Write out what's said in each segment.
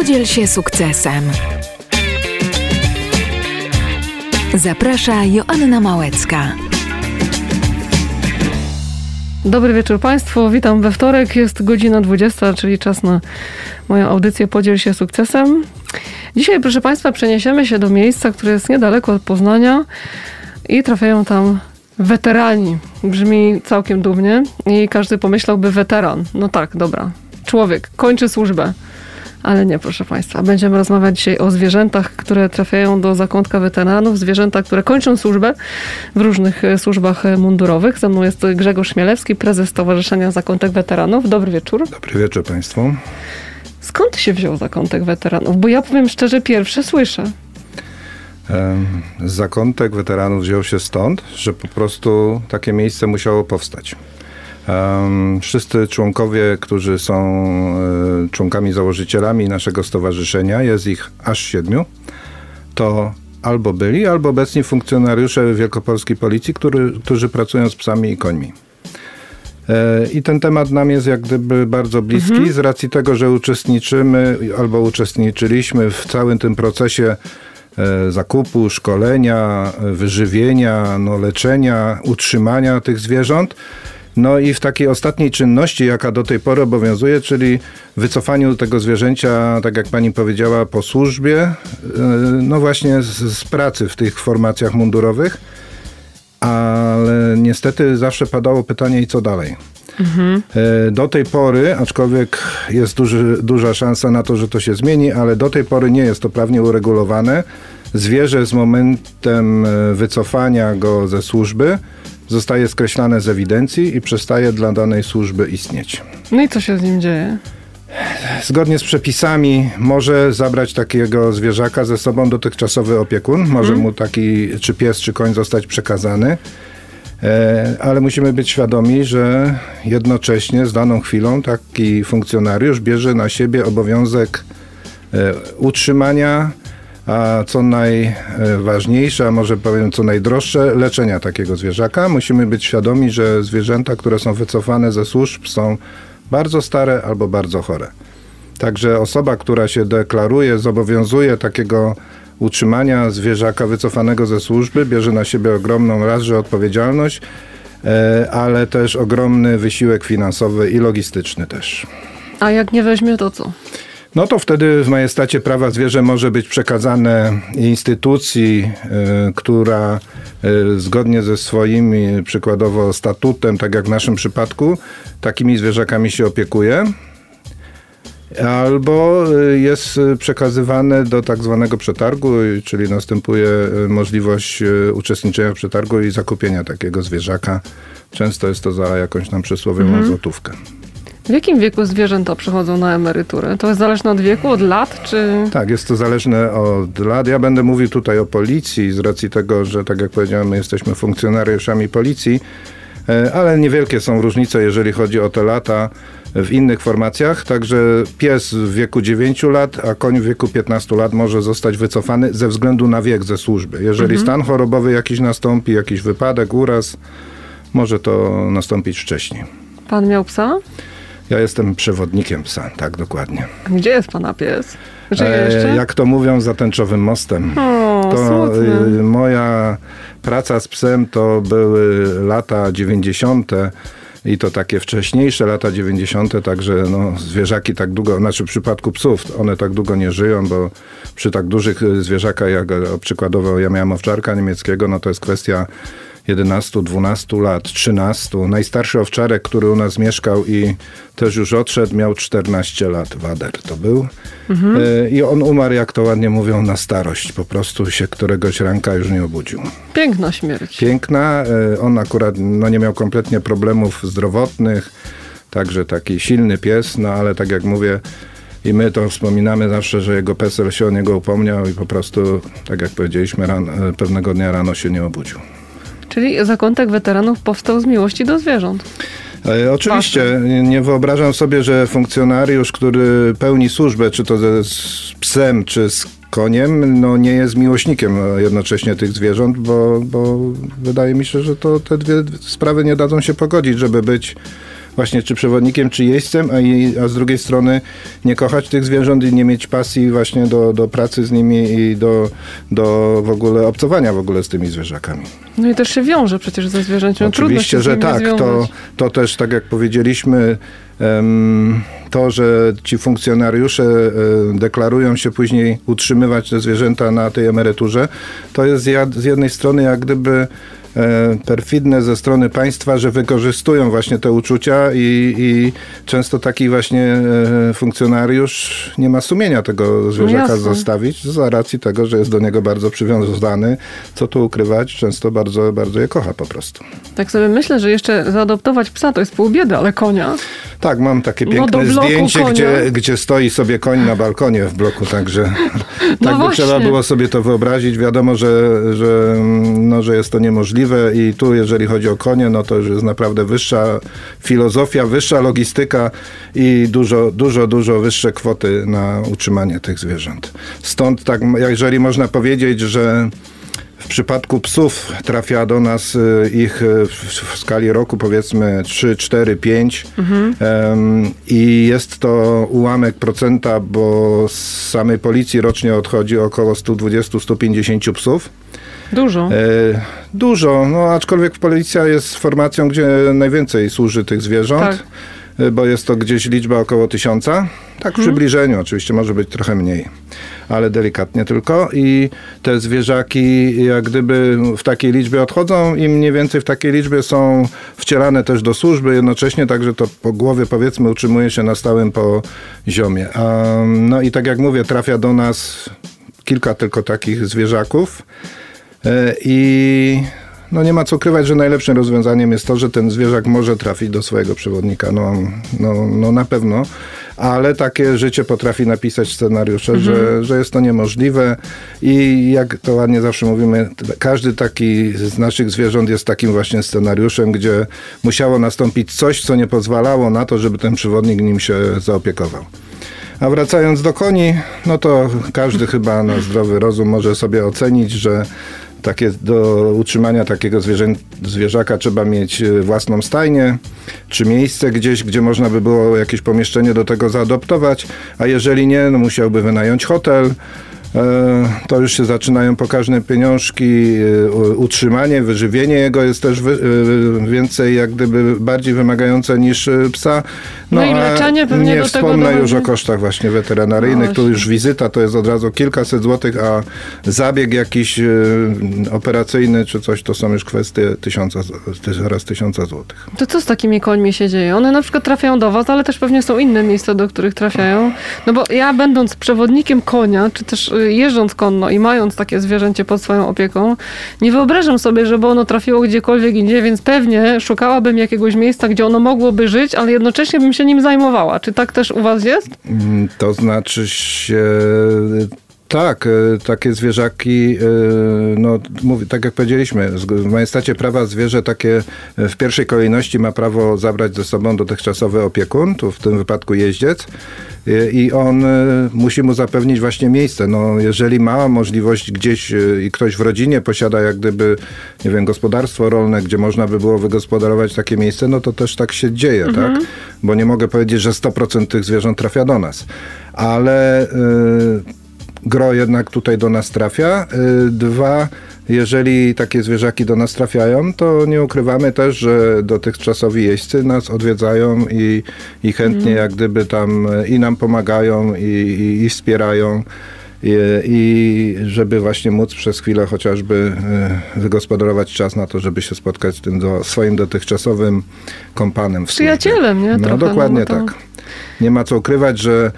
Podziel się sukcesem. Zaprasza Joanna Małecka. Dobry wieczór Państwu, witam we wtorek, jest godzina 20, czyli czas na moją audycję Podziel się sukcesem. Dzisiaj, proszę Państwa, przeniesiemy się do miejsca, które jest niedaleko od Poznania i trafiają tam weterani. Brzmi całkiem dumnie i każdy pomyślałby weteran. No tak, dobra. Człowiek kończy służbę. Ale nie, proszę Państwa. Będziemy rozmawiać dzisiaj o zwierzętach, które trafiają do zakątka weteranów, zwierzęta, które kończą służbę w różnych e, służbach e, mundurowych. Ze mną jest Grzegorz Śmielewski, prezes Stowarzyszenia Zakątek Weteranów. Dobry wieczór. Dobry wieczór Państwu. Skąd się wziął zakątek weteranów? Bo ja powiem szczerze, pierwsze słyszę. Zakątek weteranów wziął się stąd, że po prostu takie miejsce musiało powstać. Wszyscy członkowie, którzy są e, członkami założycielami naszego stowarzyszenia, jest ich aż siedmiu, to albo byli, albo obecni funkcjonariusze Wielkopolskiej Policji, który, którzy pracują z psami i końmi. E, I ten temat nam jest jak gdyby bardzo bliski mhm. z racji tego, że uczestniczymy albo uczestniczyliśmy w całym tym procesie e, zakupu, szkolenia, wyżywienia, no, leczenia, utrzymania tych zwierząt. No i w takiej ostatniej czynności, jaka do tej pory obowiązuje, czyli wycofaniu tego zwierzęcia, tak jak pani powiedziała, po służbie, e, no właśnie z, z pracy w tych formacjach mundurowych, ale niestety zawsze padało pytanie, i co dalej? Mhm. Do tej pory, aczkolwiek jest duży, duża szansa na to, że to się zmieni, ale do tej pory nie jest to prawnie uregulowane. Zwierzę z momentem e, wycofania go ze służby zostaje skreślane z ewidencji i przestaje dla danej służby istnieć. No i co się z nim dzieje? Zgodnie z przepisami może zabrać takiego zwierzaka ze sobą dotychczasowy opiekun. Może hmm. mu taki czy pies, czy koń zostać przekazany. E, ale musimy być świadomi, że jednocześnie z daną chwilą taki funkcjonariusz bierze na siebie obowiązek e, utrzymania a co najważniejsze, a może powiem co najdroższe, leczenia takiego zwierzaka. Musimy być świadomi, że zwierzęta, które są wycofane ze służb są bardzo stare albo bardzo chore. Także osoba, która się deklaruje, zobowiązuje takiego utrzymania zwierzaka wycofanego ze służby, bierze na siebie ogromną raz, że odpowiedzialność, e, ale też ogromny wysiłek finansowy i logistyczny też. A jak nie weźmie, to co? No to wtedy w majestacie prawa zwierzę może być przekazane instytucji, y, która y, zgodnie ze swoim przykładowo statutem, tak jak w naszym przypadku, takimi zwierzakami się opiekuje. Albo y, jest przekazywane do tak zwanego przetargu, czyli następuje możliwość uczestniczenia w przetargu i zakupienia takiego zwierzaka. Często jest to za jakąś tam przysłowiową mhm. złotówkę. W jakim wieku zwierzęta przychodzą na emeryturę? To jest zależne od wieku, od lat, czy... Tak, jest to zależne od lat. Ja będę mówił tutaj o policji z racji tego, że tak jak powiedziałem, my jesteśmy funkcjonariuszami policji, e, ale niewielkie są różnice, jeżeli chodzi o te lata w innych formacjach. Także pies w wieku 9 lat, a koń w wieku 15 lat może zostać wycofany ze względu na wiek ze służby. Jeżeli mhm. stan chorobowy jakiś nastąpi, jakiś wypadek, uraz, może to nastąpić wcześniej. Pan miał psa? Ja jestem przewodnikiem psa, tak dokładnie. Gdzie jest pana pies? E, jak to mówią, za tęczowym mostem. O, to y, moja praca z psem to były lata 90. I to takie wcześniejsze lata 90., także no, zwierzaki tak długo, znaczy w przypadku psów, one tak długo nie żyją, bo przy tak dużych zwierzakach, jak przykładowo ja miałem owczarka niemieckiego, no to jest kwestia 11, 12 lat, 13. Najstarszy owczarek, który u nas mieszkał i też już odszedł, miał 14 lat. Wader to był. Mhm. E, I on umarł, jak to ładnie mówią, na starość. Po prostu się któregoś ranka już nie obudził. Piękna śmierć. Piękna. E, on akurat no, nie miał kompletnie problemów zdrowotnych. Także taki silny pies, no ale tak jak mówię, i my to wspominamy zawsze, że jego PESEL się o niego upomniał i po prostu, tak jak powiedzieliśmy, ran, e, pewnego dnia rano się nie obudził. Czyli zakątek weteranów powstał z miłości do zwierząt. E, oczywiście, nie wyobrażam sobie, że funkcjonariusz, który pełni służbę, czy to z psem, czy z koniem, no nie jest miłośnikiem jednocześnie tych zwierząt, bo, bo wydaje mi się, że to te dwie sprawy nie dadzą się pogodzić, żeby być właśnie czy przewodnikiem, czy jeźdźcem, a, i, a z drugiej strony nie kochać tych zwierząt i nie mieć pasji właśnie do, do pracy z nimi i do, do w ogóle obcowania w ogóle z tymi zwierzakami. No i też się wiąże przecież ze zwierzęciem. Oczywiście, że tak. To, to też, tak jak powiedzieliśmy, to, że ci funkcjonariusze e, deklarują się później utrzymywać te zwierzęta na tej emeryturze, to jest z jednej strony jak gdyby E, perfidne ze strony państwa, że wykorzystują właśnie te uczucia i, i często taki właśnie e, funkcjonariusz nie ma sumienia tego zwierzaka no zostawić z racji tego, że jest do niego bardzo przywiązany. Co tu ukrywać? Często bardzo, bardzo je kocha po prostu. Tak sobie myślę, że jeszcze zaadoptować psa to jest pół biedy, ale konia. Tak, mam takie no piękne no zdjęcie, gdzie, gdzie stoi sobie koń na balkonie w bloku, także no tak by trzeba było sobie to wyobrazić. Wiadomo, że, że, no, że jest to niemożliwe możliwe i tu, jeżeli chodzi o konie, no to już jest naprawdę wyższa filozofia, wyższa logistyka i dużo, dużo, dużo wyższe kwoty na utrzymanie tych zwierząt. Stąd tak, jeżeli można powiedzieć, że przypadku psów trafia do nas y, ich y, w skali roku powiedzmy 3, 4, 5 mhm. i jest to ułamek procenta, bo z samej policji rocznie odchodzi około 120-150 psów. Dużo. E, dużo, no aczkolwiek policja jest formacją, gdzie najwięcej służy tych zwierząt. Tak bo jest to gdzieś liczba około tysiąca. Tak w hmm. przybliżeniu, oczywiście może być trochę mniej, ale delikatnie tylko. I te zwierzaki jak gdyby w takiej liczbie odchodzą i mniej więcej w takiej liczbie są wcielane też do służby jednocześnie, także to po głowie powiedzmy utrzymuje się na stałym poziomie. No i tak jak mówię, trafia do nas kilka tylko takich zwierzaków. E, I no nie ma co ukrywać, że najlepszym rozwiązaniem jest to, że ten zwierzak może trafić do swojego przewodnika. No, no, no na pewno, ale takie życie potrafi napisać scenariusze, mhm. że, że jest to niemożliwe i jak to ładnie zawsze mówimy, każdy taki z naszych zwierząt jest takim właśnie scenariuszem, gdzie musiało nastąpić coś, co nie pozwalało na to, żeby ten przewodnik nim się zaopiekował. A wracając do koni, no to każdy chyba na zdrowy rozum może sobie ocenić, że takie, do utrzymania takiego zwierzę, zwierzaka trzeba mieć e, własną stajnię, czy miejsce gdzieś, gdzie można by było jakieś pomieszczenie do tego zaadoptować, a jeżeli nie, no musiałby wynająć hotel, to już się zaczynają pokaźne pieniążki, e, utrzymanie, wyżywienie jego jest też e, więcej, jak gdyby bardziej wymagające niż psa. No, no i leczenie pewnie nie wspomnę już o kosztach właśnie weterynaryjnych, no tu już wizyta to jest od razu kilkaset złotych, a zabieg jakiś operacyjny czy coś, to są już kwestie tysiąca, zaraz tysiąca złotych. To co z takimi końmi się dzieje? One na przykład trafiają do was, ale też pewnie są inne miejsca, do których trafiają. No bo ja będąc przewodnikiem konia, czy też jeżdżąc konno i mając takie zwierzęcie pod swoją opieką, nie wyobrażam sobie, żeby ono trafiło gdziekolwiek indziej, więc pewnie szukałabym jakiegoś miejsca, gdzie ono mogłoby żyć, ale jednocześnie bym się nim zajmowała. Czy tak też u was jest? Mm, to znaczy się tak, e, takie zwierzaki, e, no mówię, tak jak powiedzieliśmy, w majestacie prawa zwierzę takie e, w pierwszej kolejności ma prawo zabrać ze sobą dotychczasowy opiekun, tu w tym wypadku jeździec i on musi mu zapewnić właśnie miejsce. No, jeżeli ma możliwość gdzieś i ktoś w rodzinie posiada jak gdyby, nie wiem, gospodarstwo rolne, gdzie można by było wygospodarować takie miejsce, no to też tak się dzieje, mhm. tak? Bo nie mogę powiedzieć, że 100% tych zwierząt trafia do nas. Ale gro jednak tutaj do nas trafia. Y, dwa, jeżeli takie zwierzaki do nas trafiają, to nie ukrywamy też, że dotychczasowi jeźdźcy nas odwiedzają i, i chętnie mm. jak gdyby tam i nam pomagają i, i, i wspierają. I, I, żeby właśnie móc przez chwilę chociażby y, wygospodarować czas na to, żeby się spotkać z tym do, swoim dotychczasowym kompanem w. Przyjacielem, nie? No Trochę, dokładnie no, to... tak. Nie ma co ukrywać, że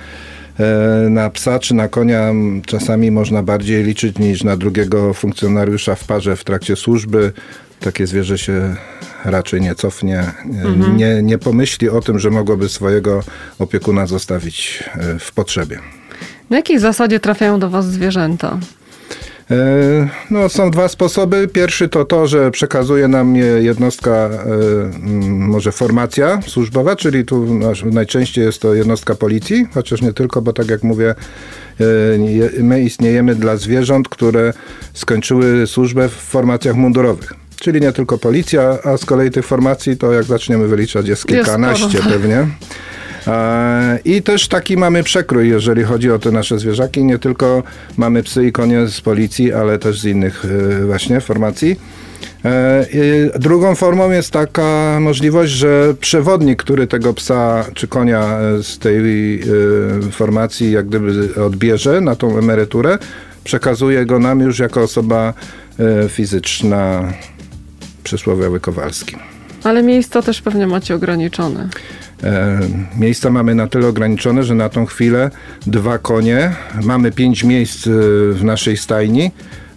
na psa czy na konia czasami można bardziej liczyć niż na drugiego funkcjonariusza w parze w trakcie służby. Takie zwierzę się raczej nie cofnie, e, mhm. nie, nie pomyśli o tym, że mogłoby swojego opiekuna zostawić e, w potrzebie. Na jakiej zasadzie trafiają do Was zwierzęta? E, no, są dwa sposoby. Pierwszy to to, że przekazuje nam je jednostka, e, może formacja służbowa, czyli tu najczęściej jest to jednostka policji, chociaż nie tylko, bo tak jak mówię, e, my istniejemy dla zwierząt, które skończyły służbę w formacjach mundurowych. czyli nie tylko policja, a z kolei tych formacji to jak zaczniemy wyliczać jest kilkanaście tak. pewnie. E, I też taki mamy przekrój, jeżeli chodzi o te nasze zwierzaki. Nie tylko mamy psy i konie z policji, ale też z innych e, właśnie formacji. E, Drugą formą jest taka możliwość, że przewodnik, który tego psa czy konia z tej formacji jak gdyby odbierze na tą emeryturę, przekazuje go nam już jako osoba fizyczna przysłowiowy Kowalski. Ale miejsca też pewnie macie ograniczone. E, Miejsca mamy na tyle ograniczone, że na tą chwilę dwa konie, mamy pięć miejsc e, w naszej stajni,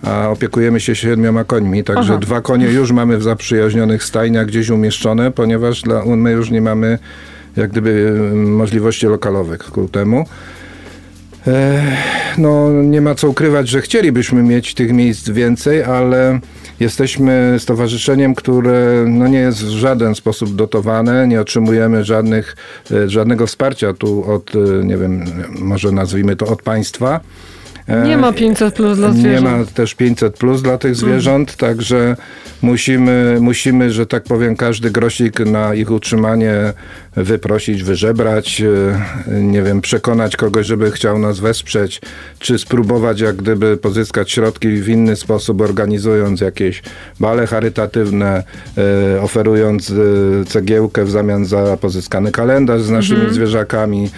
a opiekujemy się siedmioma końmi, także Aha. dwa konie już mamy w zaprzyjaźnionych stajniach gdzieś umieszczone, ponieważ dla, my już nie mamy jak gdyby e, możliwości lokalowych ku temu. No, nie ma co ukrywać, że chcielibyśmy mieć tych miejsc więcej, ale jesteśmy stowarzyszeniem, które no, nie jest w żaden sposób dotowane, nie otrzymujemy żadnych, e, żadnego wsparcia tu od, e, nie wiem, może nazwijmy to od państwa. E, Nie ma 500 plus dla nie zwierząt. ma też 500 plus dla tych zwierząt, także musimy, musimy, że tak powiem, każdy grosik na ich utrzymanie wyprosić, wyżebrać, e, nie wiem, przekonać kogoś, żeby chciał nas wesprzeć, czy spróbować jak gdyby pozyskać środki w inny sposób, organizując jakieś bale charytatywne, e, oferując cegiełkę w zamian za pozyskany kalendarz z naszymi zwierzakami,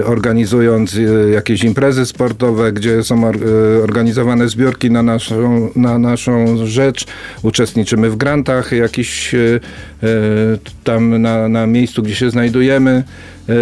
e, organizując jakieś imprezy sportowe, gdzie są e, organizowane zbiórki na naszą, na naszą rzecz. Uczestniczymy w grantach jakiś e, e, tam na, na miejscu, gdzie się znajdujemy. E,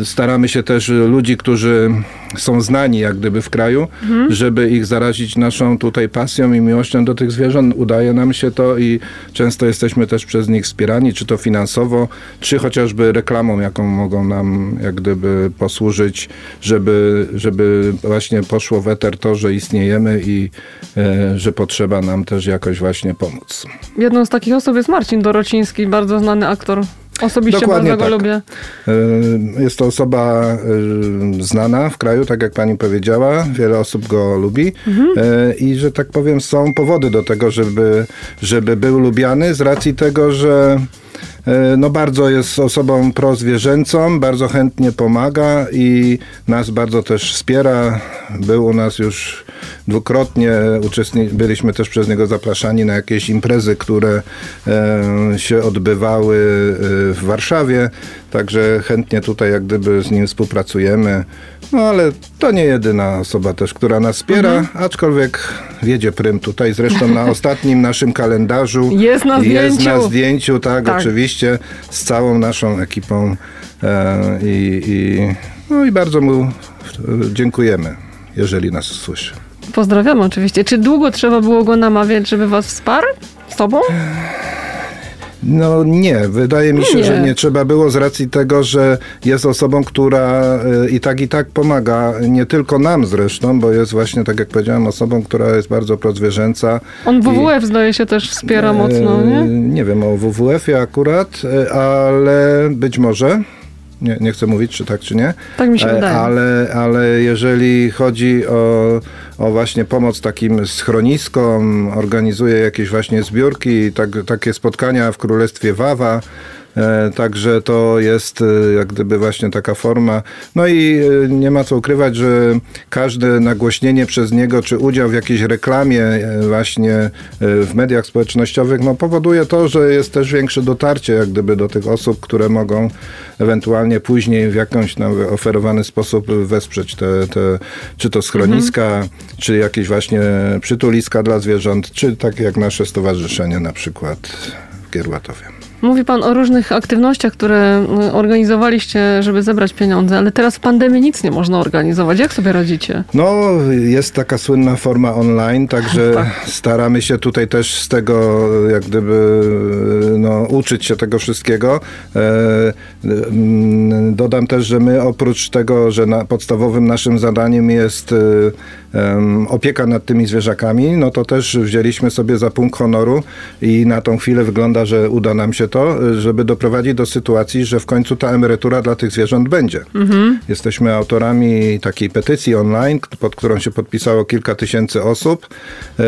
e, Staramy się też ludzi, którzy są znani jak gdyby w kraju, żeby ich zarazić naszą tutaj pasją i miłością do tych zwierząt. Udaje nam się to i często jesteśmy też przez nich wspierani, czy to finansowo, czy chociażby reklamą, jaką mogą nam jak gdyby posłużyć, żeby, żeby właśnie poszło w eter to, że istniejemy i e, że potrzeba nam też jakoś właśnie pomóc. Jedną z takich osób jest Marcin Dorociński, bardzo znany aktor. Osobiście Dokładnie bardzo go tak. lubię. E, Jest to osoba e, znana w kraju, tak jak pani powiedziała. Wiele osób go lubi. E, I że tak powiem, są powody do tego, żeby, żeby był lubiany z racji tego, że no bardzo jest osobą prozwierzęcą, bardzo chętnie pomaga i nas bardzo też wspiera. Był u nas już dwukrotnie, uczestni- byliśmy też przez niego zapraszani na jakieś imprezy, które e, się odbywały e, w Warszawie, także chętnie tutaj jak gdyby z nim współpracujemy. No ale to nie jedyna osoba też, która nas wspiera, aczkolwiek wiedzie prym tutaj. Zresztą na ostatnim naszym kalendarzu Jest na jest na zdjęciu. zdjęciu, tak, Tak. oczywiście, z całą naszą ekipą e, i, i, no i bardzo mu e, dziękujemy, jeżeli nas słyszy. Pozdrawiamy oczywiście. Czy długo trzeba było go namawiać, żeby was wsparł? Z tobą? No nie, wydaje mi się, Nie. że nie trzeba było z racji tego, że jest osobą, która e, i tak i tak pomaga, nie tylko nam zresztą, bo jest właśnie, tak jak powiedziałem, osobą, która jest bardzo prozwierzęca. On I- WWF zdaje się też wspiera mocno, E, nie? Nie wiem o WWF-ie akurat, e, ale być może. Nie, nie chcę mówić, czy tak, czy nie. Tak mi się E, wydaje. Ale, ale jeżeli chodzi o, o właśnie pomoc takim schroniskom, organizuje jakieś właśnie zbiórki, tak, takie spotkania w Królestwie Wawa. E, Także to jest e, jak gdyby właśnie taka forma. No i e, nie ma co ukrywać, że każde nagłośnienie przez niego, czy udział w jakiejś reklamie właśnie w mediach społecznościowych, no powoduje to, że jest też większe dotarcie jak gdyby do tych osób, które mogą ewentualnie później w jakąś tam oferowany sposób wesprzeć te, te czy to schroniska, czy jakieś właśnie przytuliska dla zwierząt, czy tak jak nasze stowarzyszenie na przykład w Gierłatowie. Mówi pan o różnych aktywnościach, które y, organizowaliście, żeby zebrać pieniądze, ale teraz w pandemii nic nie można organizować. Jak sobie radzicie? No, jest taka słynna forma online, także Tak. staramy się tutaj też z tego, jak gdyby, no, uczyć się tego wszystkiego. E, mm, dodam też, że my oprócz tego, że na, podstawowym naszym zadaniem jest opieka nad tymi zwierzakami, no to też wzięliśmy sobie za punkt honoru i na tą chwilę wygląda że uda nam się to, żeby doprowadzić do sytuacji, że w końcu ta emerytura dla tych zwierząt będzie. Jesteśmy autorami takiej petycji online, pod którą się podpisało kilka tysięcy osób. Y,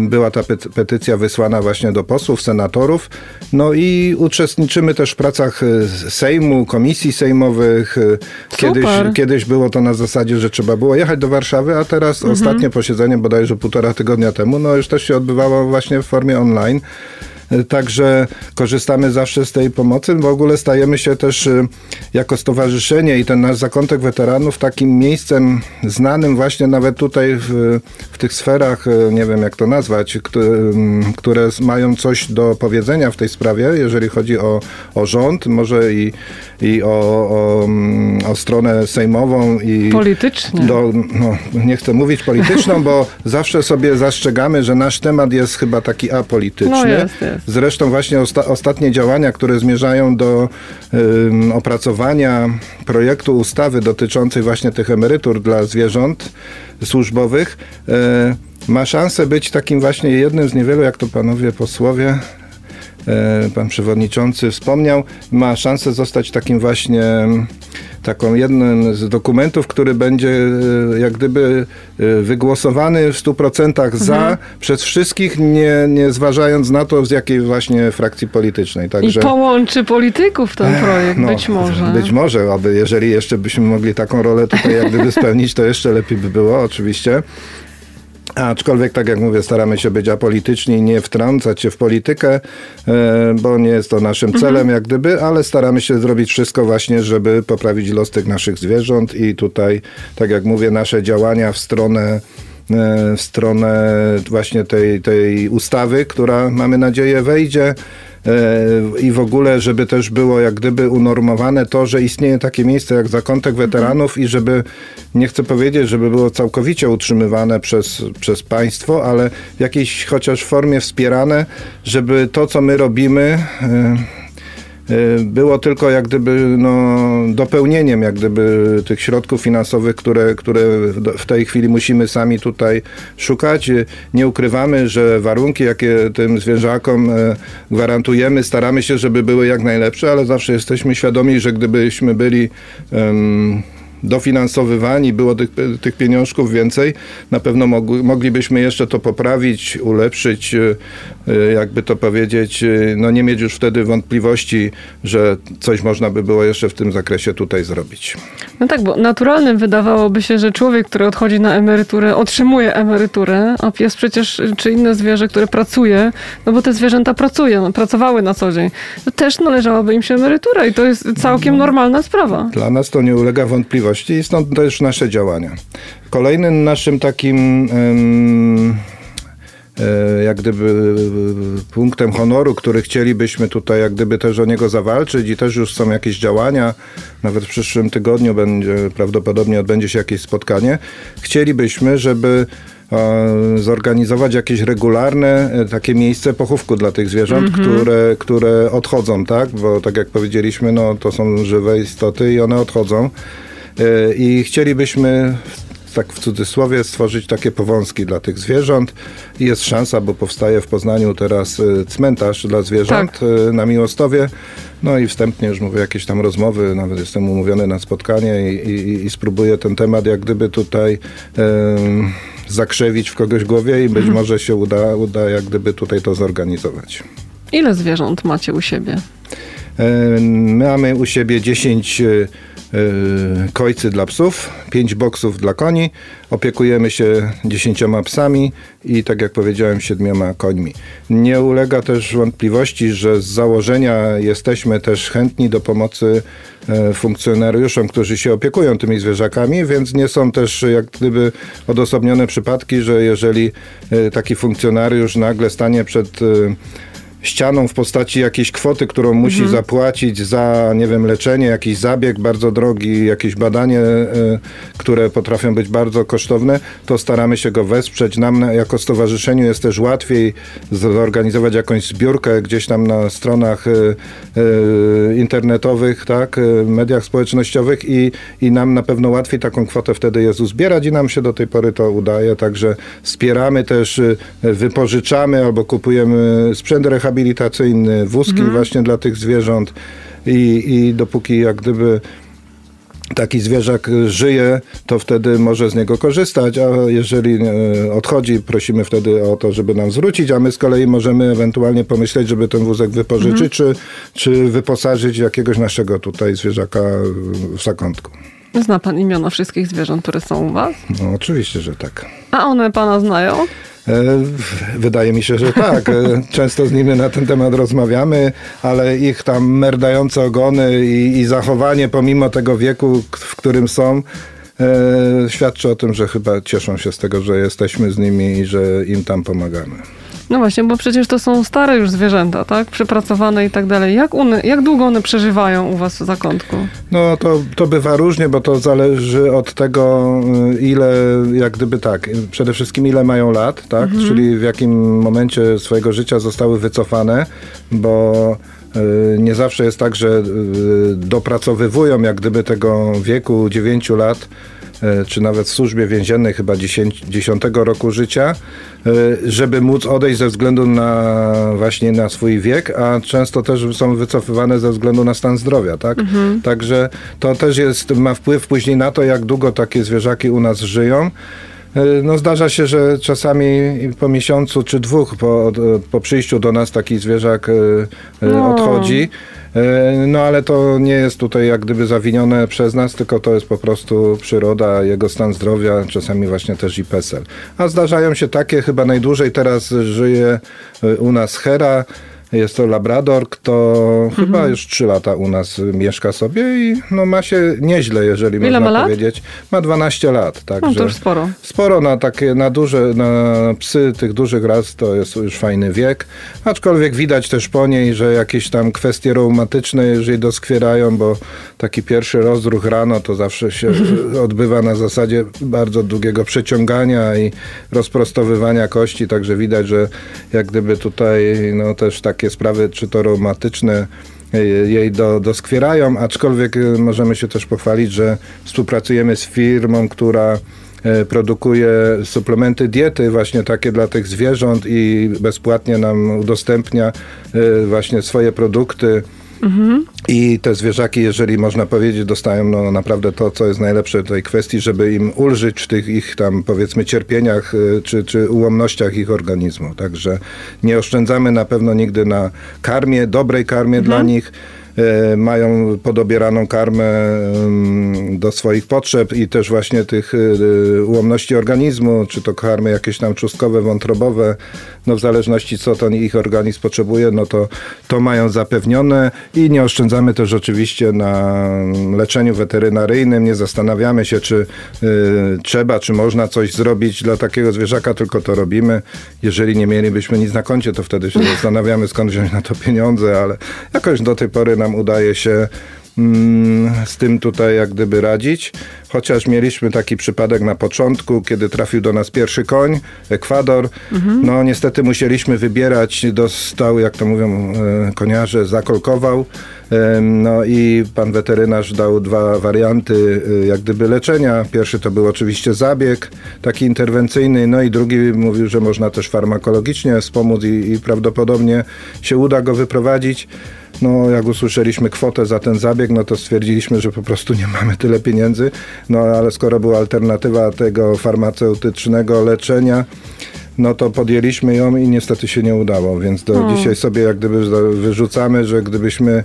Była ta pety- petycja wysłana właśnie do posłów, senatorów. No i uczestniczymy też w pracach y, Sejmu, komisji sejmowych. Y, Kiedyś, Super. kiedyś było to na zasadzie, że trzeba było jechać do Warszawy, a teraz ostatnie posiedzenie bodajże półtora tygodnia temu, no już też się odbywało właśnie w formie online. Także korzystamy zawsze z tej pomocy. W ogóle stajemy się też y, jako stowarzyszenie i ten nasz zakątek weteranów takim miejscem znanym właśnie nawet tutaj w, w tych sferach, y, nie wiem jak to nazwać, które, ym, które mają coś do powiedzenia w tej sprawie, jeżeli chodzi o, o rząd, może i, i o, o, mm, o stronę sejmową i Politycznie. do, no, nie chcę mówić polityczną, bo zawsze sobie zastrzegamy, że nasz temat jest chyba taki apolityczny. No jest, jest. Zresztą właśnie osta- ostatnie działania, które zmierzają do opracowania projektu ustawy dotyczącej właśnie tych emerytur dla zwierząt służbowych, y, ma szansę być takim właśnie jednym z niewielu, jak to panowie posłowie e, pan przewodniczący wspomniał, ma szansę zostać takim właśnie mm, taką jednym z dokumentów, który będzie e, jak gdyby e, wygłosowany w 100% za Mhm. przez wszystkich, nie, nie zważając na to z jakiej właśnie frakcji politycznej. I Także połączy polityków ten projekt, no, być może. Być może, aby jeżeli jeszcze byśmy mogli taką rolę tutaj jak gdyby spełnić, to jeszcze lepiej by było, oczywiście. Aczkolwiek, tak jak mówię, staramy się być apolityczni i nie wtrącać się w politykę, e, bo nie jest to naszym Mhm. celem, jak gdyby, ale staramy się zrobić wszystko właśnie, żeby poprawić los tych naszych zwierząt i tutaj, tak jak mówię, nasze działania w stronę w stronę właśnie tej, tej ustawy, która mamy nadzieję wejdzie e, i w ogóle, żeby też było jak gdyby unormowane to, że istnieje takie miejsce jak zakątek weteranów i żeby, nie chcę powiedzieć, żeby było całkowicie utrzymywane przez, przez państwo, ale w jakiejś chociaż formie wspierane, żeby to, co my robimy, e, było tylko jak gdyby no, dopełnieniem jak gdyby tych środków finansowych, które, które w- tej chwili musimy sami tutaj szukać. Y, Nie ukrywamy, że warunki, jakie tym zwierzakom e, gwarantujemy, staramy się, żeby były jak najlepsze, ale zawsze jesteśmy świadomi, że gdybyśmy byli em, dofinansowywani, było tych, tych pieniążków więcej, na pewno mogli, moglibyśmy jeszcze to poprawić, ulepszyć, e, e, jakby to powiedzieć, e, no nie mieć już wtedy wątpliwości, że coś można by było jeszcze w tym zakresie tutaj zrobić. No tak, bo naturalnym wydawałoby się, że człowiek, który odchodzi na emeryturę, otrzymuje emeryturę, a pies przecież, czy inne zwierzę, które pracuje, no bo te zwierzęta pracują, pracowały na co dzień, to też należałaby im się emerytura i to jest całkiem normalna sprawa. Dla nas to nie ulega wątpliwości i stąd też nasze działania. Kolejnym naszym takim e, jak gdyby punktem honoru, który chcielibyśmy tutaj jak gdyby też o niego zawalczyć i też już są jakieś działania, nawet w przyszłym tygodniu będzie, prawdopodobnie odbędzie się jakieś spotkanie. Chcielibyśmy, żeby e, zorganizować jakieś regularne e, takie miejsce pochówku dla tych zwierząt, które, które odchodzą, tak? Bo tak jak powiedzieliśmy, no to są żywe istoty i one odchodzą. E, I chcielibyśmy tak w cudzysłowie stworzyć takie powązki dla tych zwierząt. Jest szansa, bo powstaje w Poznaniu teraz e, cmentarz dla zwierząt Tak. e, na Miłostowie. No i wstępnie już mówię jakieś tam rozmowy, nawet jestem umówiony na spotkanie i, i, i spróbuję ten temat jak gdyby tutaj em, zakrzewić w kogoś głowie i być może się uda, uda jak gdyby tutaj to zorganizować. Ile zwierząt macie u siebie? Mamy u siebie 10 e, e, kojcy dla psów, 5 boksów dla koni. Opiekujemy się 10 psami i tak jak powiedziałem, 7 końmi. Nie ulega też wątpliwości, że z założenia jesteśmy też chętni do pomocy e, funkcjonariuszom, którzy się opiekują tymi zwierzakami, więc nie są też jak gdyby odosobnione przypadki, że jeżeli e, taki funkcjonariusz nagle stanie przed e, ścianą w postaci jakiejś kwoty, którą musi zapłacić za, nie wiem, leczenie, jakiś zabieg bardzo drogi, jakieś badanie, e, które potrafią być bardzo kosztowne, to staramy się go wesprzeć. Nam na- jako stowarzyszeniu jest też łatwiej zorganizować jakąś zbiórkę gdzieś tam na stronach e, e, internetowych, tak, mediach społecznościowych i, i nam na pewno łatwiej taką kwotę wtedy jest uzbierać i nam się do tej pory to udaje, także wspieramy też, wypożyczamy albo kupujemy sprzęt rehabilitacyjny, rehabilitacyjny, wózki właśnie dla tych zwierząt i, i dopóki jak gdyby taki zwierzak żyje, to wtedy może z niego korzystać, a jeżeli e, odchodzi, prosimy wtedy o to, żeby nam zwrócić, a my z kolei możemy ewentualnie pomyśleć, żeby ten wózek wypożyczyć, czy, czy wyposażyć jakiegoś naszego tutaj zwierzaka w zakątku. Zna pan imiona wszystkich zwierząt, które są u was? No oczywiście, że tak. A one pana znają? E, Wydaje mi się, że tak. E, Często z nimi na ten temat rozmawiamy, ale ich tam merdające ogony i, i zachowanie pomimo tego wieku, w którym są, e, świadczy o tym, że chyba cieszą się z tego, że jesteśmy z nimi i że im tam pomagamy. No właśnie, bo przecież to są stare już zwierzęta, tak? Przepracowane i tak dalej. Jak, one, jak długo one przeżywają u was w zakątku? No to, to bywa różnie, bo to zależy od tego, y, ile, jak gdyby tak, y, przede wszystkim ile mają lat, tak? Czyli w jakim momencie swojego życia zostały wycofane, bo y, nie zawsze jest tak, że dopracowywują jak gdyby tego wieku 9 lat, czy nawet w służbie więziennej chyba 10, 10 roku życia, y, żeby móc odejść ze względu na właśnie na swój wiek, a często też są wycofywane ze względu na stan zdrowia, tak? Także to też jest, ma wpływ później na to, jak długo takie zwierzaki u nas żyją. Y, No zdarza się, że czasami po miesiącu czy dwóch po, po przyjściu do nas taki zwierzak No. odchodzi. Y, No ale to nie jest tutaj jak gdyby zawinione przez nas, tylko to jest po prostu przyroda, jego stan zdrowia, czasami właśnie też i PESEL. A zdarzają się takie, chyba najdłużej teraz żyje y, u nas Hera, jest to Labrador, kto Mhm. chyba już 3 lata u nas mieszka sobie i no ma się nieźle, jeżeli Ile można ma lat? powiedzieć. Ma 12 lat, także No to już sporo. sporo na takie, na duże, na psy tych dużych ras to jest już fajny wiek, aczkolwiek widać też po niej, że jakieś tam kwestie reumatyczne, jeżeli doskwierają, bo taki pierwszy rozruch rano to zawsze się odbywa na zasadzie bardzo długiego przeciągania i rozprostowywania kości, także widać, że jak gdyby tutaj no też takie sprawy, czy to reumatyczne, jej do, doskwierają, aczkolwiek y, możemy się też pochwalić, że współpracujemy z firmą, która e, produkuje suplementy diety właśnie takie dla tych zwierząt i bezpłatnie nam udostępnia e, właśnie swoje produkty. I te zwierzaki, jeżeli można powiedzieć, dostają no, naprawdę to, co jest najlepsze w tej kwestii, żeby im ulżyć w tych ich tam powiedzmy cierpieniach y, czy, czy ułomnościach ich organizmu. Także nie oszczędzamy na pewno nigdy na karmie, dobrej karmie dla nich. E, Mają podobieraną karmę do swoich potrzeb i też właśnie tych y, ułomności organizmu, czy to karmy jakieś tam czustkowe, wątrobowe, no w zależności co to ich organizm potrzebuje, no to to mają zapewnione i nie oszczędzamy też oczywiście na leczeniu weterynaryjnym, nie zastanawiamy się, czy y, trzeba, czy można coś zrobić dla takiego zwierzaka, tylko to robimy. Jeżeli nie mielibyśmy nic na koncie, to wtedy się zastanawiamy, skąd wziąć na to pieniądze, ale jakoś do tej pory nam udaje się mm, z tym tutaj jak gdyby radzić. Chociaż mieliśmy taki przypadek na początku, kiedy trafił do nas pierwszy koń, Ekwador. No niestety musieliśmy wybierać, dostał, jak to mówią e, koniarze, zakolkował. No i pan weterynarz dał dwa warianty e, jak gdyby leczenia. Pierwszy to był oczywiście zabieg taki interwencyjny, no i drugi mówił, że można też farmakologicznie wspomóc i, i prawdopodobnie się uda go wyprowadzić. No, jak usłyszeliśmy kwotę za ten zabieg, no to stwierdziliśmy, że po prostu nie mamy tyle pieniędzy. No, ale skoro była alternatywa tego farmaceutycznego leczenia, no to podjęliśmy ją i niestety się nie udało, więc do dzisiaj sobie jak gdyby wyrzucamy, że gdybyśmy,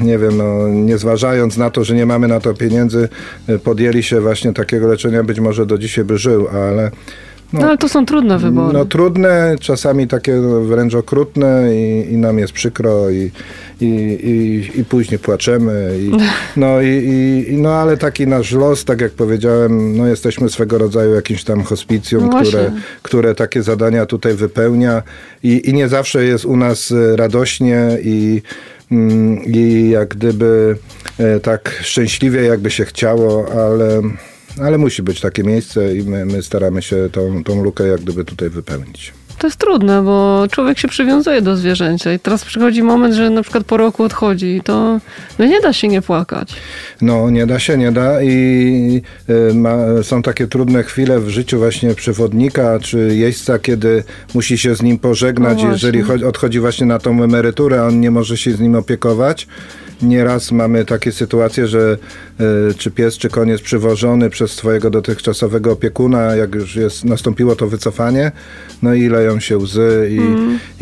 nie wiem, no, nie zważając na to, że nie mamy na to pieniędzy, y, podjęli się właśnie takiego leczenia, być może do dzisiaj by żył, ale No, ale to są trudne wybory. no trudne, czasami takie no, wręcz okrutne i, i nam jest przykro i, i, i, i później płaczemy. I, no, i, no ale taki nasz los, tak jak powiedziałem, no jesteśmy swego rodzaju jakimś tam hospicjum, No które, które takie zadania tutaj wypełnia i, i nie zawsze jest u nas e, radośnie i mm, i jak gdyby e, tak szczęśliwie jakby się chciało, ale, ale musi być takie miejsce i my, my staramy się tą, tą lukę jak gdyby tutaj wypełnić. To jest trudne, bo człowiek się przywiązuje do zwierzęcia i teraz przychodzi moment, że na przykład po roku odchodzi i to no nie da się nie płakać. No, nie da się, nie da i y, ma, są takie trudne chwile w życiu właśnie przewodnika czy jeźdźca, kiedy musi się z nim pożegnać, No jeżeli odchodzi właśnie na tą emeryturę, a on nie może się z nim opiekować. Nieraz mamy takie sytuacje, że y, czy pies, czy koń jest przywożony przez swojego dotychczasowego opiekuna, jak już jest, nastąpiło to wycofanie, no i leją się łzy i,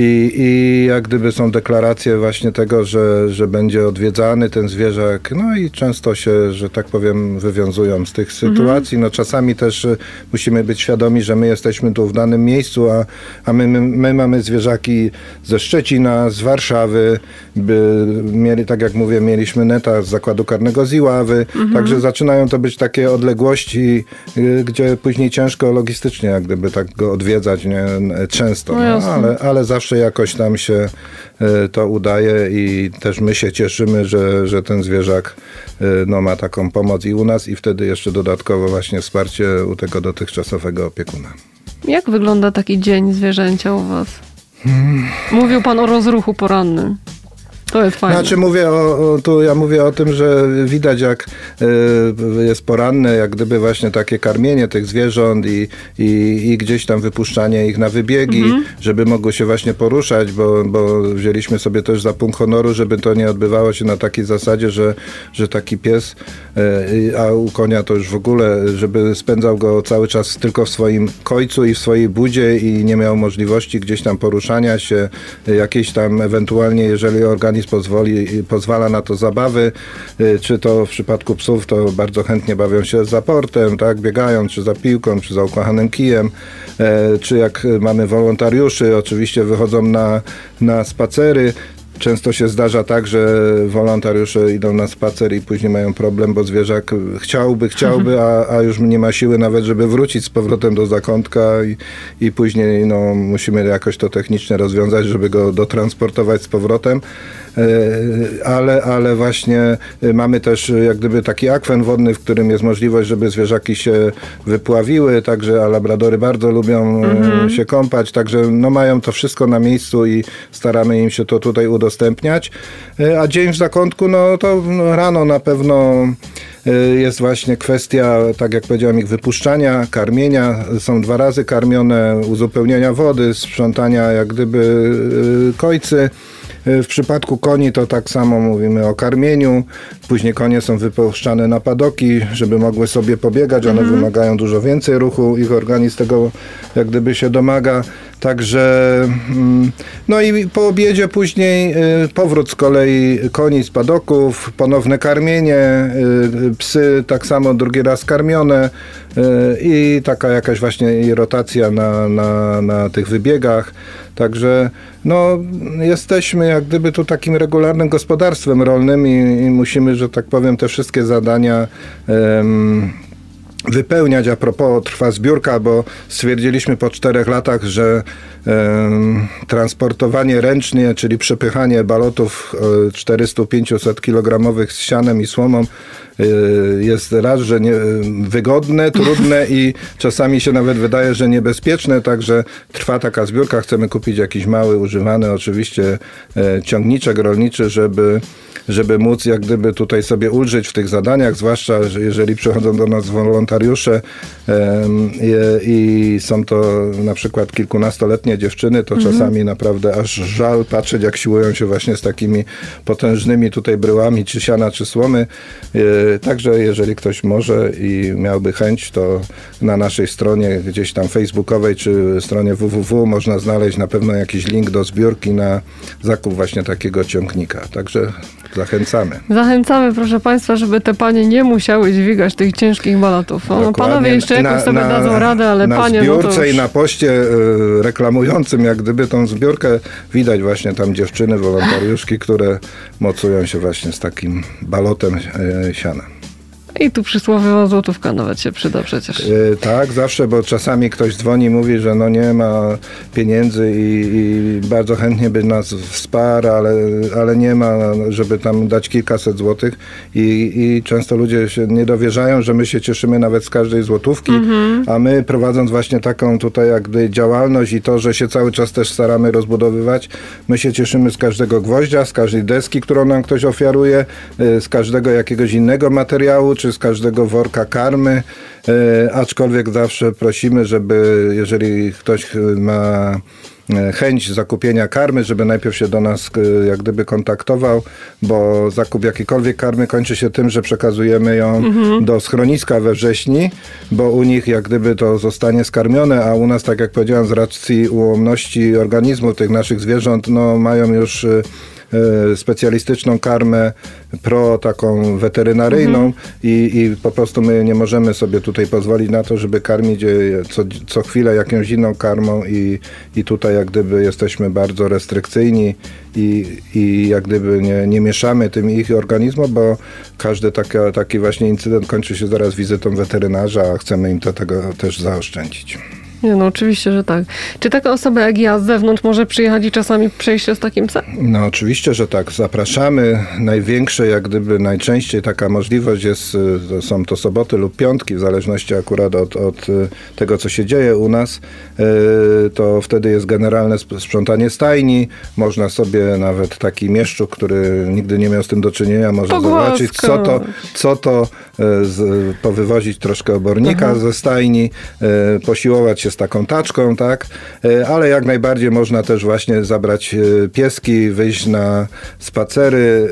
i, i jak gdyby są deklaracje właśnie tego, że, że będzie odwiedzany ten zwierzak, no i często się, że tak powiem, wywiązują z tych sytuacji. No czasami też y, musimy być świadomi, że my jesteśmy tu w danym miejscu, a, a my, my, my mamy zwierzaki ze Szczecina, z Warszawy, by mieli, tak jak mówię, mieliśmy neta z zakładu karnego z Iławy, także zaczynają to być takie odległości, y, gdzie później ciężko logistycznie jak gdyby tak go odwiedzać nie, często, No no, ale, ale zawsze jakoś tam się y, to udaje i też my się cieszymy, że, że ten zwierzak y, no, ma taką pomoc i u nas i wtedy jeszcze dodatkowo właśnie wsparcie u tego dotychczasowego opiekuna. Jak wygląda taki dzień zwierzęcia u was? Mówił pan o rozruchu porannym. To jest fajne. Znaczy mówię o, o, tu ja mówię o tym, że widać jak y, jest poranne, jak gdyby właśnie takie karmienie tych zwierząt i, i, i gdzieś tam wypuszczanie ich na wybiegi, żeby mogły się właśnie poruszać, bo, bo wzięliśmy sobie też za punkt honoru, żeby to nie odbywało się na takiej zasadzie, że, że taki pies, y, a u konia to już w ogóle, żeby spędzał go cały czas tylko w swoim kojcu i w swojej budzie i nie miał możliwości gdzieś tam poruszania się, y, jakieś tam ewentualnie, jeżeli organizm pozwoli, pozwala na to zabawy, y, czy to w przypadku psów, to bardzo chętnie bawią się z zaportem, tak, biegają, czy za piłką, czy za ukochanym kijem, e, czy jak mamy wolontariuszy, oczywiście wychodzą na, na spacery, Często się zdarza tak, że wolontariusze idą na spacer i później mają problem, bo zwierzak chciałby, chciałby, a, a już nie ma siły nawet, żeby wrócić z powrotem do zakątka i, i później no, musimy jakoś to technicznie rozwiązać, żeby go dotransportować z powrotem. E, Ale, ale właśnie e, mamy też e, jak gdyby taki akwen wodny, w którym jest możliwość, żeby zwierzaki się wypławiły, także a labradory bardzo lubią e, się kąpać, także no mają to wszystko na miejscu i staramy im się to tutaj udostępniać. A dzień w zakątku, no to no, rano na pewno jest właśnie kwestia, tak jak powiedziałem, ich wypuszczania, karmienia. Są dwa razy karmione, uzupełnienia wody, sprzątania jak gdyby kojcy. W przypadku koni to tak samo mówimy o karmieniu. Później konie są wypuszczane na padoki, żeby mogły sobie pobiegać. One wymagają dużo więcej ruchu. Ich organizm tego jak gdyby się domaga. Także mm, no i po obiedzie później y, powrót z kolei koni z padoków, ponowne karmienie, y, psy tak samo drugi raz karmione i taka jakaś właśnie rotacja na, na, na tych wybiegach. Także no, jesteśmy jak gdyby tu takim regularnym gospodarstwem rolnym i, i musimy, że tak powiem, te wszystkie zadania em, wypełniać. A propos trwa zbiórka, bo stwierdziliśmy po czterech latach, że transportowanie ręcznie, czyli przepychanie balotów e, 400-500 kilogramowych z sianem i słomą e, jest raz, że nie, wygodne, trudne i czasami się nawet wydaje, że niebezpieczne, także trwa taka zbiórka. Chcemy kupić jakiś mały, używany oczywiście e, ciągniczek rolniczy, żeby żeby móc jak gdyby tutaj sobie ulżyć w tych zadaniach, zwłaszcza że jeżeli przychodzą do nas wolontariusze i, są to na przykład kilkunastoletnie dziewczyny, to czasami naprawdę aż żal patrzeć, jak siłują się właśnie z takimi potężnymi tutaj bryłami, czy siana, czy słomy. E, Także jeżeli ktoś może i miałby chęć, to na naszej stronie gdzieś tam facebookowej, czy stronie www można znaleźć na pewno jakiś link do zbiórki na zakup właśnie takiego ciągnika. Także zachęcamy. Zachęcamy, proszę Państwa, żeby te panie nie musiały dźwigać tych ciężkich balotów. O, Dokładnie. panowie jeszcze jakoś sobie dadzą radę, ale na panie, no to zbiórce już... i na poście y, reklamującym jak gdyby tą zbiórkę widać właśnie tam dziewczyny, wolontariuszki, które mocują się właśnie z takim balotem y, siana. I tu przysłowiowa złotówka nawet się przyda przecież. E, tak, zawsze, bo czasami ktoś dzwoni, mówi, że no nie ma pieniędzy i, i bardzo chętnie by nas wsparł, ale, ale nie ma, żeby tam dać kilkaset złotych. I, i często ludzie się nie dowierzają, że my się cieszymy nawet z każdej złotówki, a my prowadząc właśnie taką tutaj jakby działalność i to, że się cały czas też staramy rozbudowywać, my się cieszymy z każdego gwoździa, z każdej deski, którą nam ktoś ofiaruje, e, z każdego jakiegoś innego materiału, czy z każdego worka karmy, e, aczkolwiek zawsze prosimy, żeby jeżeli ktoś ma e, chęć zakupienia karmy, żeby najpierw się do nas e, jak gdyby kontaktował, bo zakup jakiejkolwiek karmy kończy się tym, że przekazujemy ją do schroniska we wrześni, bo u nich jak gdyby to zostanie skarmione, a u nas, tak jak powiedziałem, z racji ułomności organizmu tych naszych zwierząt, no mają już e, e, specjalistyczną karmę pro taką weterynaryjną i, i po prostu my nie możemy sobie tutaj pozwolić na to, żeby karmić e, co, co chwilę jakąś inną karmą i, i tutaj jak gdyby jesteśmy bardzo restrykcyjni i, i jak gdyby nie, nie mieszamy tym ich organizmom, bo każdy taka, taki właśnie incydent kończy się zaraz wizytą weterynarza, a chcemy im to, tego też zaoszczędzić. Nie no, oczywiście, że tak. Czy taka osoba jak ja z zewnątrz może przyjechać i czasami przejść się z takim psem? No oczywiście, że tak. Zapraszamy. Największe, jak gdyby najczęściej taka możliwość jest, y, to są to soboty lub piątki, w zależności akurat od, od y, tego, co się dzieje u nas. Y, To wtedy jest generalne sp- sprzątanie stajni. Można sobie nawet taki mieszczuk, który nigdy nie miał z tym do czynienia, może zobaczyć, co to, co to z, powywozić troszkę obornika ze stajni, y, posiłować się z taką taczką, tak? Y, Ale jak najbardziej można też właśnie zabrać y, pieski, wyjść na spacery,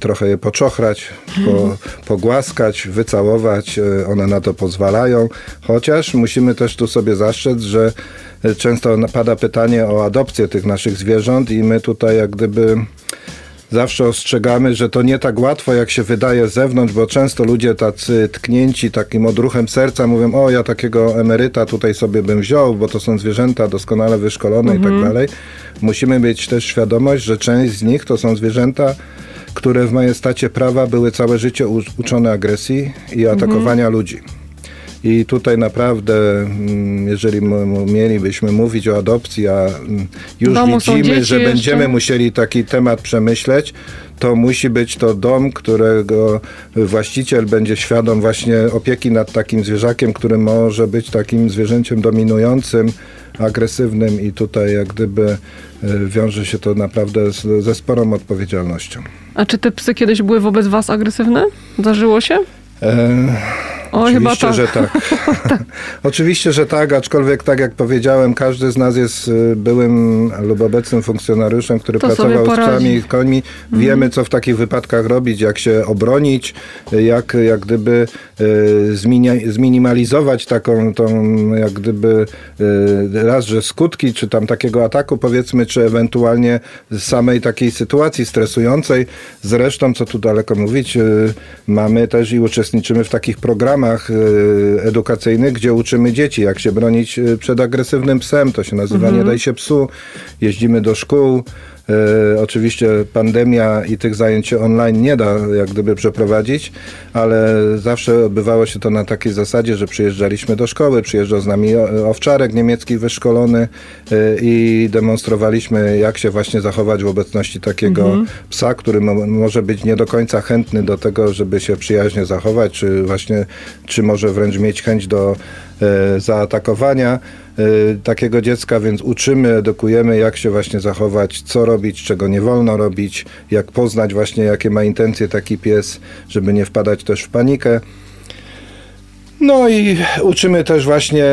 trochę je poczochrać, po, pogłaskać, wycałować. One na to pozwalają. Chociaż musimy też tu sobie zastrzec, że często pada pytanie o adopcję tych naszych zwierząt i my tutaj jak gdyby zawsze ostrzegamy, że to nie tak łatwo, jak się wydaje z zewnątrz, bo często ludzie tacy tknięci takim odruchem serca mówią, o ja takiego emeryta tutaj sobie bym wziął, bo to są zwierzęta doskonale wyszkolone i tak dalej. Musimy mieć też świadomość, że część z nich to są zwierzęta, które w majestacie prawa były całe życie uczone agresji i atakowania ludzi. I tutaj naprawdę, mm, jeżeli mielibyśmy mówić o adopcji, a mm, już domu widzimy, że jeszcze. będziemy musieli taki temat przemyśleć, to musi być to dom, którego właściciel będzie świadom właśnie opieki nad takim zwierzakiem, który może być takim zwierzęciem dominującym, agresywnym i tutaj jak gdyby y, wiąże się to naprawdę z, ze sporą odpowiedzialnością. A czy te psy kiedyś były wobec was agresywne? Zdarzyło się? E, O, Oczywiście, tak. że tak. Oczywiście, że tak, aczkolwiek tak jak powiedziałem, każdy z nas jest y, byłym lub obecnym funkcjonariuszem, który To pracował z psami i końmi. Wiemy, co w takich wypadkach robić, jak się obronić, jak, jak gdyby y, zminimalizować taką, tą, jak gdyby y, raz, że skutki, czy tam takiego ataku, powiedzmy, czy ewentualnie samej takiej sytuacji stresującej. Zresztą, co tu daleko mówić, y, mamy też i uczestniczymy w takich programach y, edukacyjnych, gdzie uczymy dzieci, jak się bronić y, przed agresywnym psem. To się nazywa Nie daj się psu. Jeździmy do szkół. E, oczywiście pandemia i tych zajęć online nie da jak gdyby przeprowadzić, ale zawsze odbywało się to na takiej zasadzie, że przyjeżdżaliśmy do szkoły, przyjeżdżał z nami owczarek niemiecki wyszkolony e, i demonstrowaliśmy jak się właśnie zachować w obecności takiego psa, który mo- może być nie do końca chętny do tego, żeby się przyjaźnie zachować, czy właśnie, czy może wręcz mieć chęć do e, zaatakowania takiego dziecka, więc uczymy, edukujemy, jak się właśnie zachować, co robić, czego nie wolno robić, jak poznać właśnie, jakie ma intencje taki pies, żeby nie wpadać też w panikę. No i uczymy też właśnie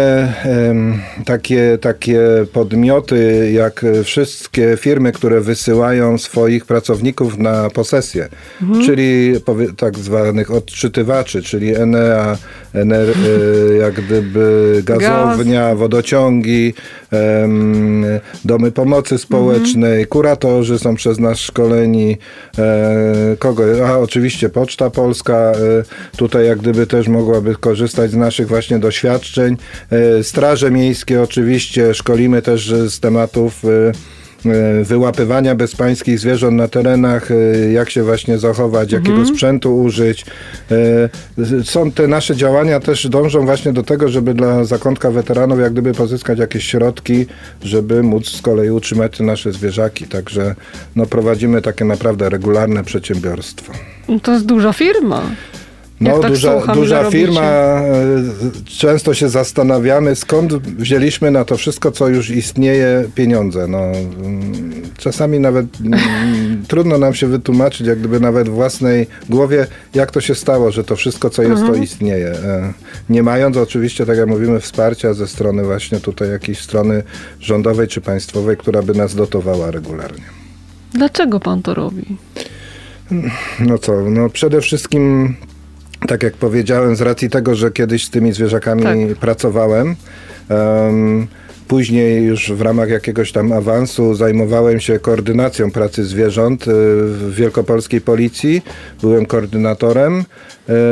takie, takie podmioty, jak wszystkie firmy, które wysyłają swoich pracowników na posesję, czyli powie, tak zwanych odczytywaczy, czyli Enea, ener, e, jak gdyby gazownia, wodociągi, em, domy pomocy społecznej, kuratorzy są przez nas szkoleni, e, kogo, a oczywiście Poczta Polska e, tutaj jak gdyby też mogłaby korzystać z naszych właśnie doświadczeń. E, Straże miejskie oczywiście szkolimy też z tematów wyłapywania bezpańskich zwierząt na terenach, e, jak się właśnie zachować, jakiego sprzętu użyć. E, Są te nasze działania też dążą właśnie do tego, żeby dla zakątka weteranów jak gdyby pozyskać jakieś środki, żeby móc z kolei utrzymać te nasze zwierzaki. Także no, prowadzimy takie naprawdę regularne przedsiębiorstwo. No To jest duża firma. No, tak duża, słucham, duża firma. e, Często się zastanawiamy, skąd wzięliśmy na to wszystko, co już istnieje, pieniądze. No, mm, czasami nawet mm, trudno nam się wytłumaczyć, jak gdyby nawet w własnej głowie, jak to się stało, że to wszystko, co jest, to istnieje. E, Nie mając oczywiście, tak jak mówimy, wsparcia ze strony właśnie tutaj jakiejś strony rządowej czy państwowej, która by nas dotowała regularnie. Dlaczego pan to robi? No co, no przede wszystkim, tak jak powiedziałem, z racji tego, że kiedyś z tymi zwierzakami Tak. pracowałem, em, później już w ramach jakiegoś tam awansu zajmowałem się koordynacją pracy zwierząt y, w Wielkopolskiej Policji. Byłem koordynatorem y,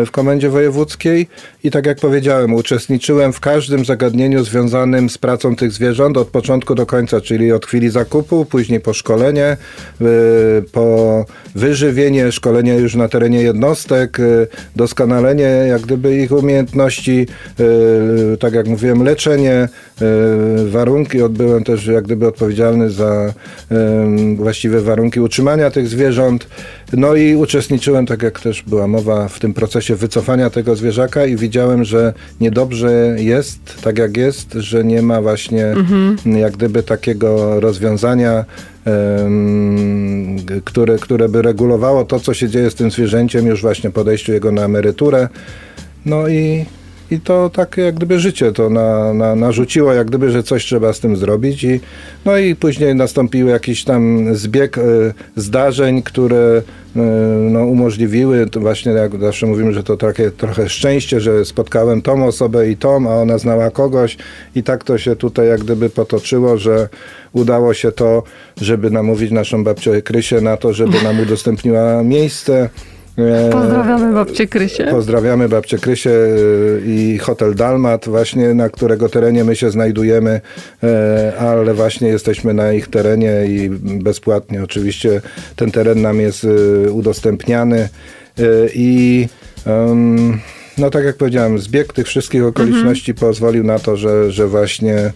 w Komendzie Wojewódzkiej i tak jak powiedziałem, uczestniczyłem w każdym zagadnieniu związanym z pracą tych zwierząt od początku do końca, czyli od chwili zakupu, później po szkolenie, y, po wyżywienie, szkolenie już na terenie jednostek, y, doskonalenie jak gdyby ich umiejętności, y, tak jak mówiłem, leczenie, warunki. Odbyłem też jak gdyby odpowiedzialny za właściwe warunki utrzymania tych zwierząt. No i uczestniczyłem, tak jak też była mowa, w tym procesie wycofania tego zwierzaka i widziałem, że niedobrze jest, tak jak jest, że nie ma właśnie jak gdyby takiego rozwiązania, które, które by regulowało to, co się dzieje z tym zwierzęciem już właśnie po odejściu jego na emeryturę. No i, i to tak jak gdyby życie to na, na, narzuciło, jak gdyby, że coś trzeba z tym zrobić. I, no i później nastąpił jakiś tam zbieg e, zdarzeń, które e, no, umożliwiły, to właśnie jak zawsze mówimy, że to takie trochę szczęście, że spotkałem tą osobę i tą, a ona znała kogoś i tak to się tutaj jak gdyby potoczyło, że udało się to, żeby namówić naszą babcię Krysię na to, żeby nam udostępniła miejsce. E, Pozdrawiamy babcię Krysię. Pozdrawiamy babcię Krysię y, i hotel Dalmat, właśnie na którego terenie my się znajdujemy, e, ale właśnie jesteśmy na ich terenie i bezpłatnie oczywiście ten teren nam jest y, udostępniany i no tak jak powiedziałem, zbieg tych wszystkich okoliczności pozwolił na to, że, że właśnie e,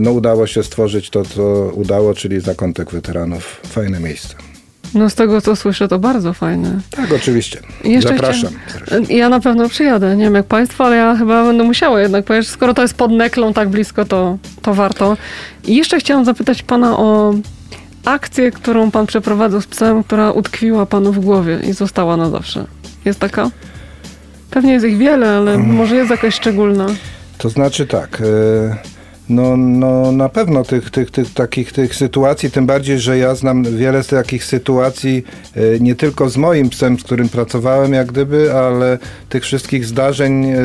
no, udało się stworzyć to, co udało, czyli zakątek weteranów. Fajne miejsce. No z tego co słyszę, to bardzo fajne. Tak, oczywiście. Jeszcze Zapraszam. Ja na pewno przyjadę. Nie wiem jak państwo, ale ja chyba będę musiała jednak pojechać. Skoro to jest pod Neklą tak blisko, to, to warto. I jeszcze chciałam zapytać pana o akcję, którą pan przeprowadzał z psem, która utkwiła panu w głowie i została na zawsze. Jest taka? Pewnie jest ich wiele, ale może jest jakaś szczególna. To znaczy tak. e, No, no na pewno tych, tych, tych takich tych sytuacji, tym bardziej, że ja znam wiele z takich sytuacji, e, nie tylko z moim psem, z którym pracowałem jak gdyby, ale tych wszystkich zdarzeń, e,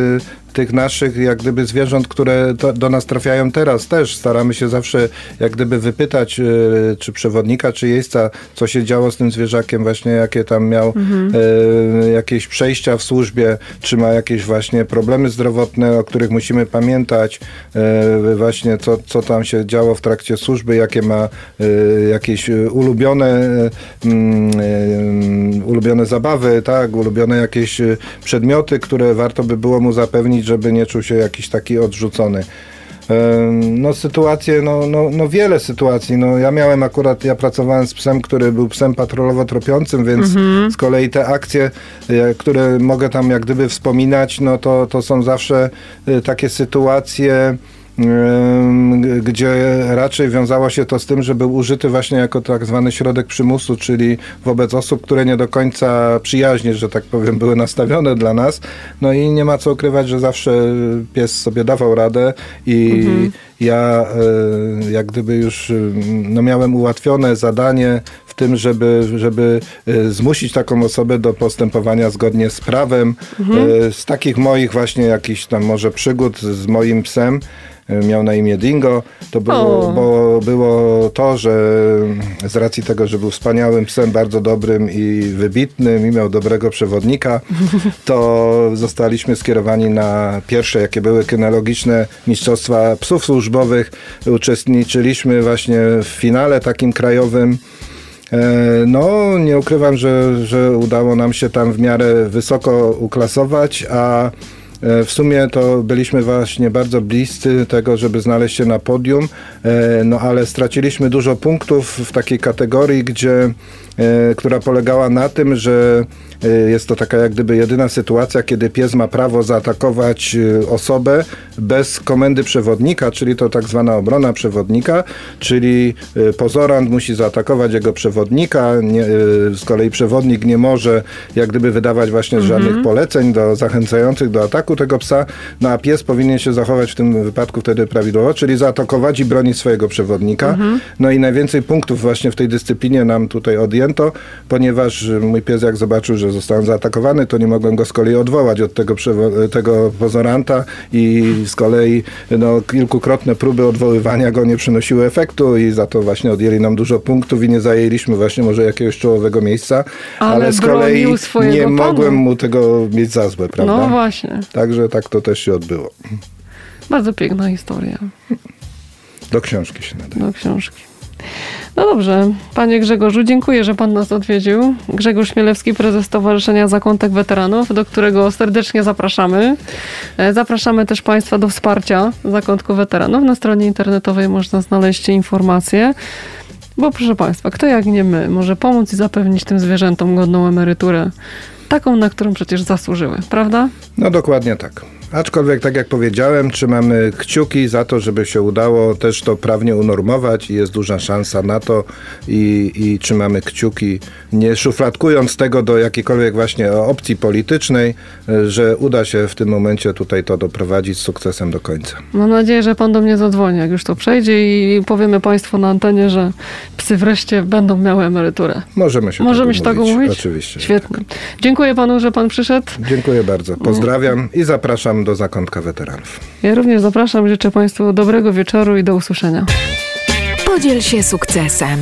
tych naszych jak gdyby zwierząt, które do, nas trafiają teraz też. Staramy się zawsze jak gdyby wypytać, e, czy przewodnika, czy jeźdźca, co się działo z tym zwierzakiem, właśnie jakie tam miał e, jakieś przejścia w służbie, czy ma jakieś właśnie problemy zdrowotne, o których musimy pamiętać, e, właśnie co, co tam się działo w trakcie służby, jakie ma jakieś ulubione, mm, e, ulubione zabawy, tak, ulubione jakieś przedmioty, które warto by było mu zapewnić, żeby nie czuł się jakiś taki odrzucony. No sytuacje, no, no, no wiele sytuacji. No, ja miałem akurat, ja pracowałem z psem, który był psem patrolowo-tropiącym, więc z kolei te akcje, e, które mogę tam jak gdyby wspominać, no to, to są zawsze e, takie sytuacje, gdzie raczej wiązało się to z tym, że był użyty właśnie jako tak zwany środek przymusu, czyli wobec osób, które nie do końca przyjaźnie, że tak powiem, były nastawione dla nas. No i nie ma co ukrywać, że zawsze pies sobie dawał radę i ja e, jak gdyby już e, no, miałem ułatwione zadanie w tym, żeby, żeby e, zmusić taką osobę do postępowania zgodnie z prawem. E, Z takich moich właśnie jakichś tam może przygód z moim psem, miał na imię Dingo. To było, bo było to, że z racji tego, że był wspaniałym psem, bardzo dobrym i wybitnym i miał dobrego przewodnika, to zostaliśmy skierowani na pierwsze, jakie były kynologiczne mistrzostwa psów służbowych. Uczestniczyliśmy właśnie w finale takim krajowym. E, No, nie ukrywam, że, że udało nam się tam w miarę wysoko uklasować, a e, w sumie to byliśmy właśnie bardzo bliscy tego, żeby znaleźć się na podium, e, no ale straciliśmy dużo punktów w takiej kategorii, gdzie, e, która polegała na tym, że e, jest to taka jak gdyby jedyna sytuacja, kiedy pies ma prawo zaatakować e, osobę bez komendy przewodnika, czyli to tak zwana obrona przewodnika, czyli e, pozorant musi zaatakować jego przewodnika, nie, e, z kolei przewodnik nie może jak gdyby wydawać właśnie żadnych poleceń do, zachęcających do ataku tego psa, no a pies powinien się zachować w tym wypadku wtedy prawidłowo, czyli zaatakować i bronić swojego przewodnika. No i najwięcej punktów właśnie w tej dyscyplinie nam tutaj odjęto, ponieważ mój pies jak zobaczył, że zostałem zaatakowany, to nie mogłem go z kolei odwołać od tego, przewo- tego pozoranta i z kolei no, kilkukrotne próby odwoływania go nie przynosiły efektu i za to właśnie odjęli nam dużo punktów i nie zajęliśmy właśnie może jakiegoś czołowego miejsca, Ale ale, z kolei nie pana. mogłem mu tego mieć za złe, prawda? No właśnie. Także tak to też się odbyło. Bardzo piękna historia Do książki się nadaje. do książki. No dobrze, panie Grzegorzu, dziękuję, że pan nas odwiedził. Grzegorz Śmielewski, prezes Stowarzyszenia Zakątek Weteranów, do którego serdecznie zapraszamy. E, Zapraszamy też państwa do wsparcia Zakątku Weteranów. Na stronie internetowej można znaleźć informacje. Bo proszę państwa, kto jak nie my może pomóc i zapewnić tym zwierzętom godną emeryturę, taką, na którą przecież zasłużyły, prawda? No dokładnie tak. Aczkolwiek, tak jak powiedziałem, trzymamy kciuki za to, żeby się udało też to prawnie unormować i jest duża szansa na to i, i trzymamy kciuki, nie szufladkując tego do jakiejkolwiek właśnie opcji politycznej, że uda się w tym momencie tutaj to doprowadzić z sukcesem do końca. Mam nadzieję, że pan do mnie zadzwoni, jak już to przejdzie i powiemy państwu na antenie, że psy wreszcie będą miały emeryturę. Możemy się Możemy tak się tak umówić? Oczywiście. Świetnie. Dziękuję panu, że pan przyszedł. Tak. Dziękuję bardzo. Pozdrawiam i zapraszam do Zakątka Weteranów. Ja również zapraszam, życzę państwu dobrego wieczoru i do usłyszenia. Podziel się sukcesem.